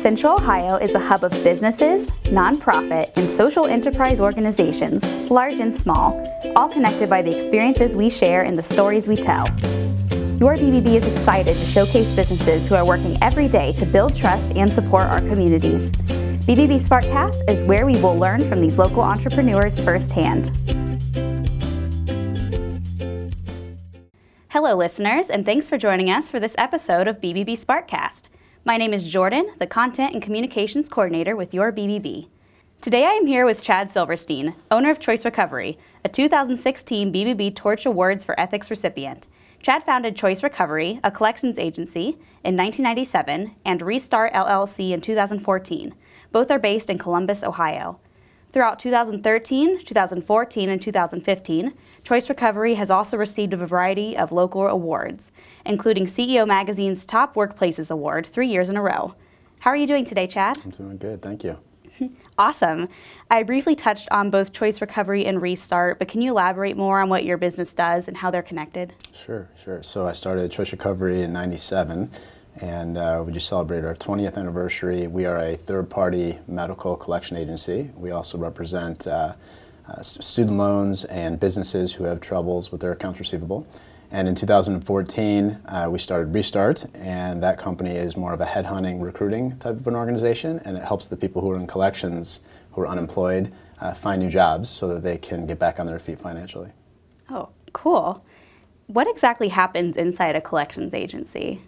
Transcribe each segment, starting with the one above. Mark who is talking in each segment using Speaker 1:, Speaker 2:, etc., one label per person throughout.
Speaker 1: Central Ohio is a hub of businesses, nonprofit, and social enterprise organizations, large and small, all connected by the experiences we share and the stories we tell. Your BBB is excited to showcase businesses who are working every day to build trust and support our communities. BBB Sparkcast is where we will learn from these local entrepreneurs firsthand. Hello, listeners, and thanks for joining us for this episode of BBB Sparkcast. My name is Jordan, the Content and Communications Coordinator with your BBB. Today I am here with Chad Silverstein, owner of Choice Recovery, a 2016 BBB Torch Awards for Ethics recipient. Chad founded Choice Recovery, a collections agency, in 1997 and Restart LLC in 2014. Both are based in Columbus, Ohio. Throughout 2013, 2014, and 2015, Choice Recovery has also received a variety of local awards, including CEO Magazine's Top Workplaces Award three years in a row. How are you doing today, Chad?
Speaker 2: I'm doing good, thank you.
Speaker 1: awesome. I briefly touched on both Choice Recovery and Restart, but can you elaborate more on what your business does and how they're connected?
Speaker 2: Sure, sure. So I started Choice Recovery in 97 and uh, we just celebrated our 20th anniversary. We are a third-party medical collection agency. We also represent uh, uh, student loans and businesses who have troubles with their accounts receivable. And in 2014, uh, we started Restart, and that company is more of a headhunting recruiting type of an organization, and it helps the people who are in collections, who are unemployed, uh, find new jobs so that they can get back on their feet financially.
Speaker 1: Oh, cool. What exactly happens inside a collections agency?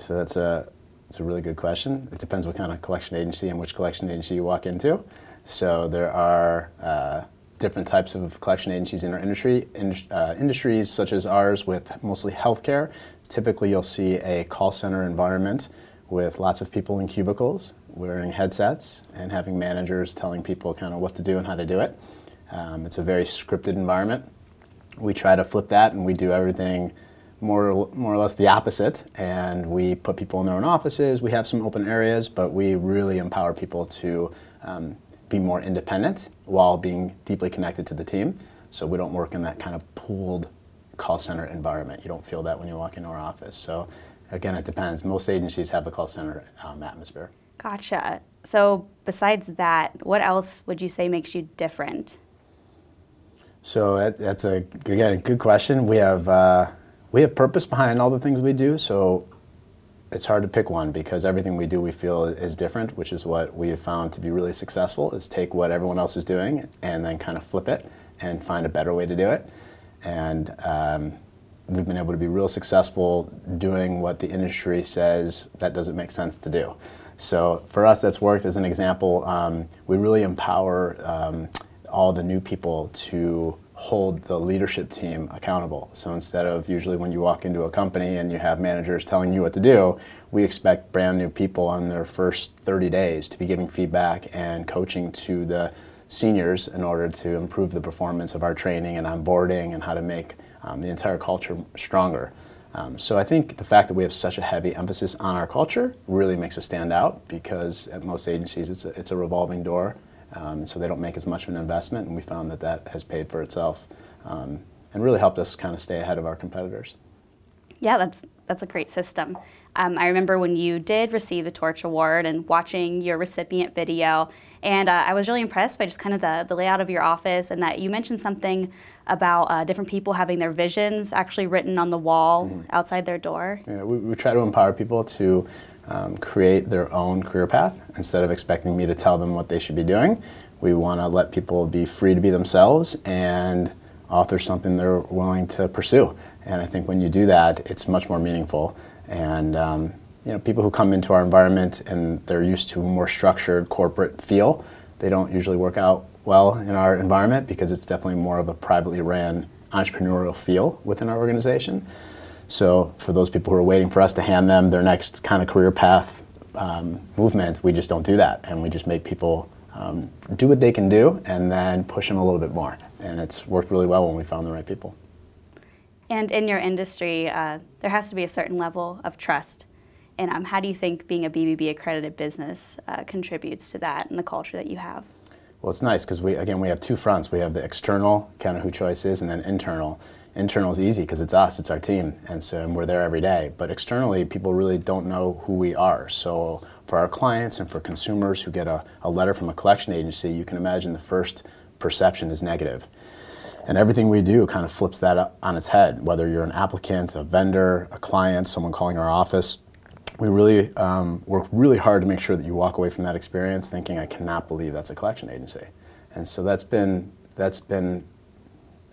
Speaker 2: So that's a, that's a really good question. It depends what kind of collection agency and which collection agency you walk into. So there are uh, different types of collection agencies in our industry. In, uh, industries such as ours with mostly healthcare, typically you'll see a call center environment with lots of people in cubicles wearing headsets and having managers telling people kind of what to do and how to do it. Um, it's a very scripted environment. We try to flip that and we do everything more, more or less the opposite. And we put people in their own offices. We have some open areas, but we really empower people to um, be more independent while being deeply connected to the team. So we don't work in that kind of pooled call center environment. You don't feel that when you walk into our office. So again, it depends. Most agencies have the call center um, atmosphere.
Speaker 1: Gotcha. So besides that, what else would you say makes you different?
Speaker 2: So that's a again a good question. We have uh, we have purpose behind all the things we do. So it's hard to pick one because everything we do we feel is different, which is what we have found to be really successful is take what everyone else is doing and then kind of flip it and find a better way to do it. And um, we've been able to be real successful doing what the industry says that doesn't make sense to do. So for us, that's worked as an example. Um, we really empower um, all the new people to hold the leadership team accountable. So instead of usually when you walk into a company and you have managers telling you what to do, we expect brand new people on their first 30 days to be giving feedback and coaching to the seniors in order to improve the performance of our training and onboarding and how to make um, the entire culture stronger. Um, so I think the fact that we have such a heavy emphasis on our culture really makes us stand out because at most agencies it's a, it's a revolving door um, so they don't make as much of an investment, and we found that that has paid for itself um, and really helped us kind of stay ahead of our competitors.
Speaker 1: Yeah, that's that's a great system. Um, I remember when you did receive the Torch Award and watching your recipient video, and uh, I was really impressed by just kind of the, the layout of your office and that you mentioned something about uh, different people having their visions actually written on the wall mm-hmm. outside their door.
Speaker 2: Yeah, we, we try to empower people to um, create their own career path instead of expecting me to tell them what they should be doing. We want to let people be free to be themselves and author something they're willing to pursue. And I think when you do that, it's much more meaningful. And um, you know, people who come into our environment and they're used to a more structured corporate feel, they don't usually work out well in our environment because it's definitely more of a privately ran entrepreneurial feel within our organization. So for those people who are waiting for us to hand them their next kind of career path um, movement, we just don't do that, and we just make people um, do what they can do and then push them a little bit more. And it's worked really well when we found the right people.
Speaker 1: And in your industry, uh, there has to be a certain level of trust. And um, how do you think being a BBB accredited business uh, contributes to that and the culture that you have?
Speaker 2: Well, it's nice because we again we have two fronts. We have the external kind of who choice is, and then internal. Internal is easy because it's us, it's our team, and so and we're there every day. But externally, people really don't know who we are. So for our clients and for consumers who get a, a letter from a collection agency, you can imagine the first perception is negative. And everything we do kind of flips that on its head, whether you're an applicant, a vendor, a client, someone calling our office. We really um, work really hard to make sure that you walk away from that experience thinking, I cannot believe that's a collection agency. And so that's been, that's been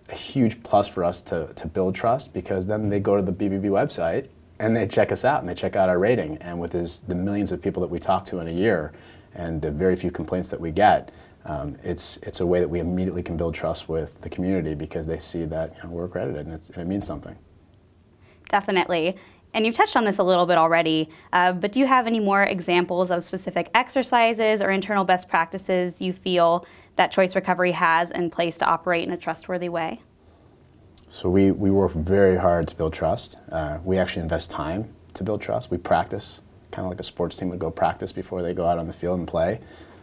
Speaker 2: a huge plus for us to, to build trust because then they go to the BBB website and they check us out and they check out our rating. And with this, the millions of people that we talk to in a year and the very few complaints that we get, um, it's, it's a way that we immediately can build trust with the community because they see that you know, we're accredited and, and, it means something.
Speaker 1: Definitely. And you've touched on this a little bit already, uh, but do you have any more examples of specific exercises or internal best practices you feel that Choice Recovery has in place to operate in a trustworthy way?
Speaker 2: So we, we work very hard to build trust. Uh, we actually invest time to build trust. We practice, kind of like a sports team would go practice before they go out on the field and play.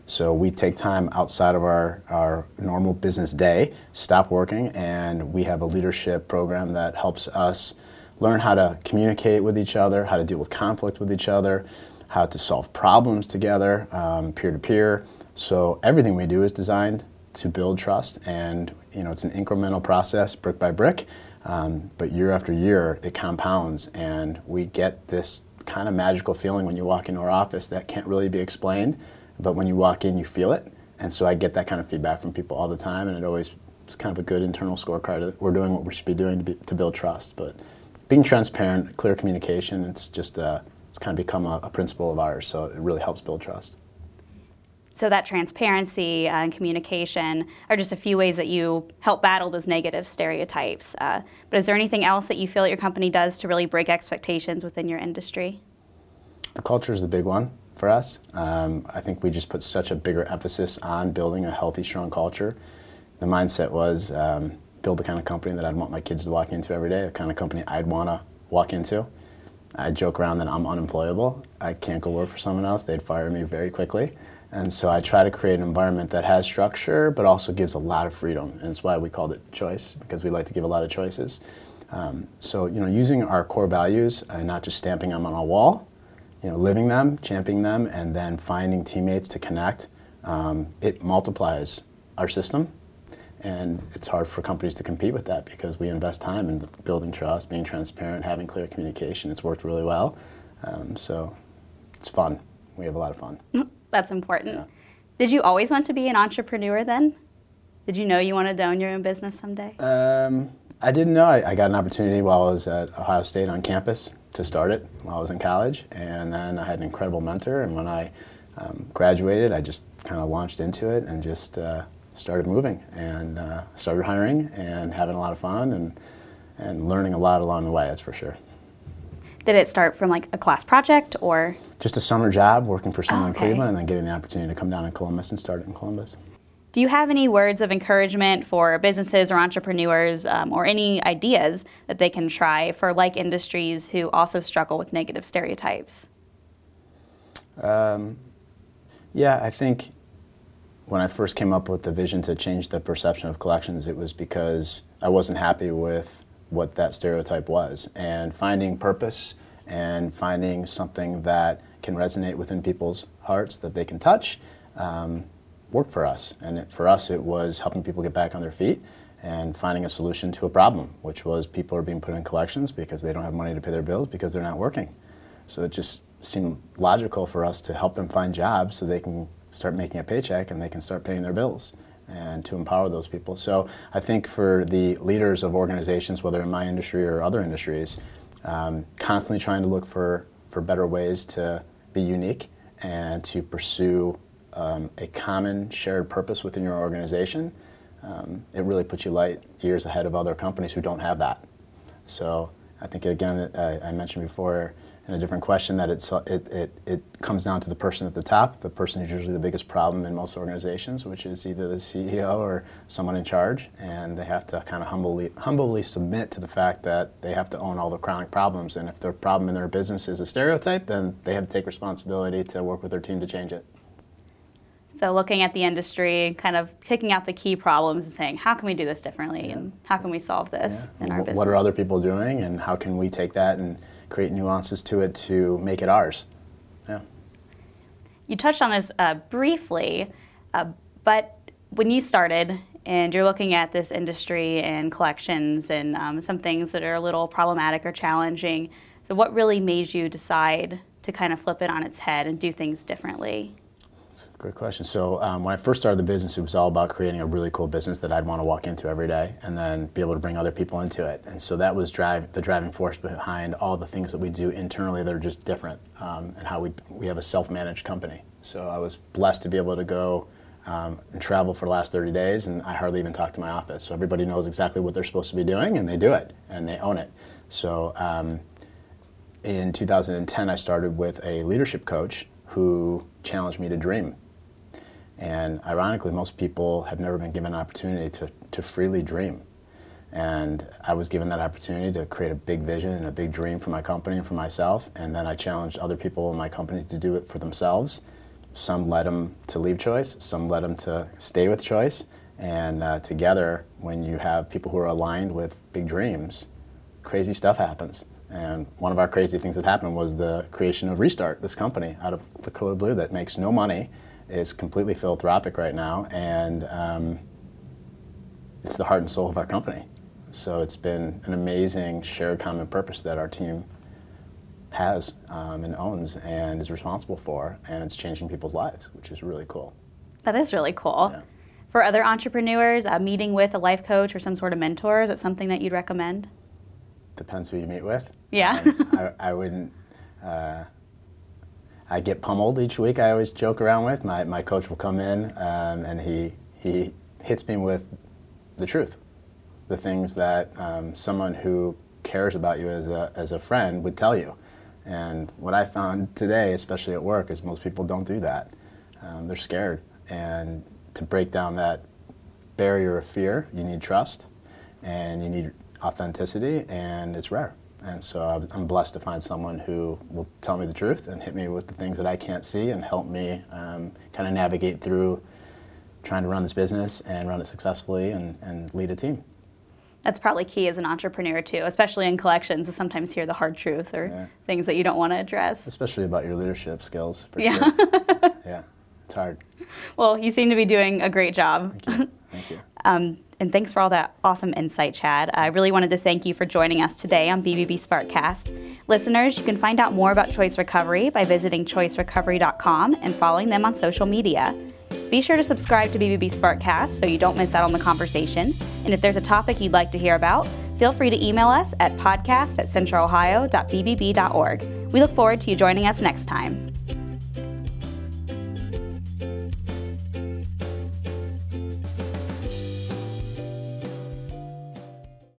Speaker 2: So we take time outside of our, our normal business day, stop working, and we have a leadership program that helps us learn how to communicate with each other, how to deal with conflict with each other, how to solve problems together, peer to peer. So everything we do is designed to build trust, and you know it's an incremental process, brick by brick. Um, but year after year, it compounds, and we get this kind of magical feeling when you walk into our office that can't really be explained but when you walk in, you feel it. And so I get that kind of feedback from people all the time, and it always it's kind of a good internal scorecard we're doing what we should be doing to, be, to build trust. But being transparent, clear communication, it's just uh, it's kind of become a, a, principle of ours. So it really helps build trust.
Speaker 1: So that transparency uh, and communication are just a few ways that you help battle those negative stereotypes. Uh, but is there anything else that you feel that your company does to really break expectations within your industry?
Speaker 2: The culture is the big one for us. Um, I think we just put such a bigger emphasis on building a healthy, strong culture. The mindset was um, build the kind of company that I'd want my kids to walk into every day, the kind of company I'd want to walk into. I joke around that I'm unemployable. I can't go work for someone else. They'd fire me very quickly. And so I try to create an environment that has structure, but also gives a lot of freedom. And it's why we called it choice, because we like to give a lot of choices. Um, so, you know, using our core values and not just stamping them on a wall, you know, living them, championing them, and then finding teammates to connect, um, it multiplies our system. And it's hard for companies to compete with that because we invest time in building trust, being transparent, having clear communication. It's worked really well. Um, so it's fun. We have a lot of fun.
Speaker 1: That's important. Yeah. Did you always want to be an entrepreneur then? Did you know you wanted to own your own business someday?
Speaker 2: Um, I didn't know. I, I, got an opportunity while I was at Ohio State on campus to start it while I was in college, and then I had an incredible mentor. And when I um, graduated, I just kind of launched into it and just uh, started moving and uh, started hiring and having a lot of fun and and learning a lot along the way. That's for sure.
Speaker 1: Did it start from like a class project or?
Speaker 2: Just a summer job working for someone okay. in Cleveland, and then getting the opportunity to come down to Columbus and start it in Columbus.
Speaker 1: Do you have any words of encouragement for businesses or entrepreneurs um, or any ideas that they can try for like industries who also struggle with negative stereotypes? Um,
Speaker 2: yeah, I think when I first came up with the vision to change the perception of collections, it was because I wasn't happy with what that stereotype was. And finding purpose and finding something that can resonate within people's hearts that they can touch. Um, worked for us. And it, for us, it was helping people get back on their feet and finding a solution to a problem, which was people are being put in collections because they don't have money to pay their bills because they're not working. So it just seemed logical for us to help them find jobs so they can start making a paycheck and they can start paying their bills and to empower those people. So I think for the leaders of organizations, whether in my industry or other industries, um, constantly trying to look for, for better ways to be unique and to pursue um, a common shared purpose within your organization, um, it really puts you light years ahead of other companies who don't have that. So I think again, I, I mentioned before in a different question that it's, it, it, it comes down to the person at the top. The person who's usually the biggest problem in most organizations, which is either the CEO or someone in charge, and they have to kind of humbly, humbly submit to the fact that they have to own all the chronic problems. And if their problem in their business is a stereotype, then they have to take responsibility to work with their team to change it.
Speaker 1: So looking at the industry, kind of picking out the key problems and saying, how can we do this differently and how can we solve this
Speaker 2: Yeah.
Speaker 1: in our business?
Speaker 2: What are other people doing, and how can we take that and create nuances to it to make it ours? Yeah.
Speaker 1: You touched on this uh, briefly, uh, but when you started and you're looking at this industry and collections and um, some things that are a little problematic or challenging, so what really made you decide to kind of flip it on its head and do things differently?
Speaker 2: That's a great question. So um, when I first started the business, it was all about creating a really cool business that I'd want to walk into every day, and then be able to bring other people into it. And so that was drive the driving force behind all the things that we do internally that are just different, um, and how we we have a self-managed company. So I was blessed to be able to go. Um, and travel for the last 30 days, and I hardly even talk to my office. So everybody knows exactly what they're supposed to be doing, and they do it, and they own it. So um, in 2010, I started with a leadership coach who challenged me to dream. And ironically, most people have never been given an opportunity to, to freely dream. And I was given that opportunity to create a big vision and a big dream for my company and for myself. And then I challenged other people in my company to do it for themselves. Some led them to leave Choice, some led them to stay with Choice. And uh, together, when you have people who are aligned with big dreams, crazy stuff happens. And one of our crazy things that happened was the creation of Restart, this company out of the color blue that makes no money, is completely philanthropic right now, and um, it's the heart and soul of our company. So it's been an amazing shared common purpose that our team has um, and owns and is responsible for, and it's changing people's lives, which is really cool.
Speaker 1: That is really cool.
Speaker 2: Yeah.
Speaker 1: For other entrepreneurs, a meeting with a life coach or some sort of mentor, is it something that you'd recommend?
Speaker 2: Depends who you meet with.
Speaker 1: Yeah.
Speaker 2: I, I wouldn't. Uh, I get pummeled each week. I always joke around with my, my coach will come in um, and he he hits me with the truth, the things that um, someone who cares about you as a as a friend would tell you. And what I found today, especially at work, is most people don't do that. Um, they're scared, and to break down that barrier of fear, you need trust, and you need authenticity, and it's rare. And so I'm- blessed to find someone who will tell me the truth and hit me with the things that I can't see and help me um, kind of navigate through trying to run this business and run it successfully and, and lead a team.
Speaker 1: That's probably key as an entrepreneur too, especially in collections, to sometimes hear the hard truth or
Speaker 2: Yeah.
Speaker 1: things that you don't want to address.
Speaker 2: Especially about your leadership skills, for
Speaker 1: Yeah.
Speaker 2: sure. yeah, it's hard.
Speaker 1: Well, you seem to be doing a great job.
Speaker 2: Thank you. Thank you.
Speaker 1: Um, and thanks for all that awesome insight, Chad. I really wanted to thank you for joining us today on BBB Sparkcast. Listeners, you can find out more about Choice Recovery by visiting choicerecovery.com and following them on social media. Be sure to subscribe to BBB Sparkcast so you don't miss out on the conversation. And if there's a topic you'd like to hear about, feel free to email us at podcast at centralohio.bbb.org. We look forward to you joining us next time.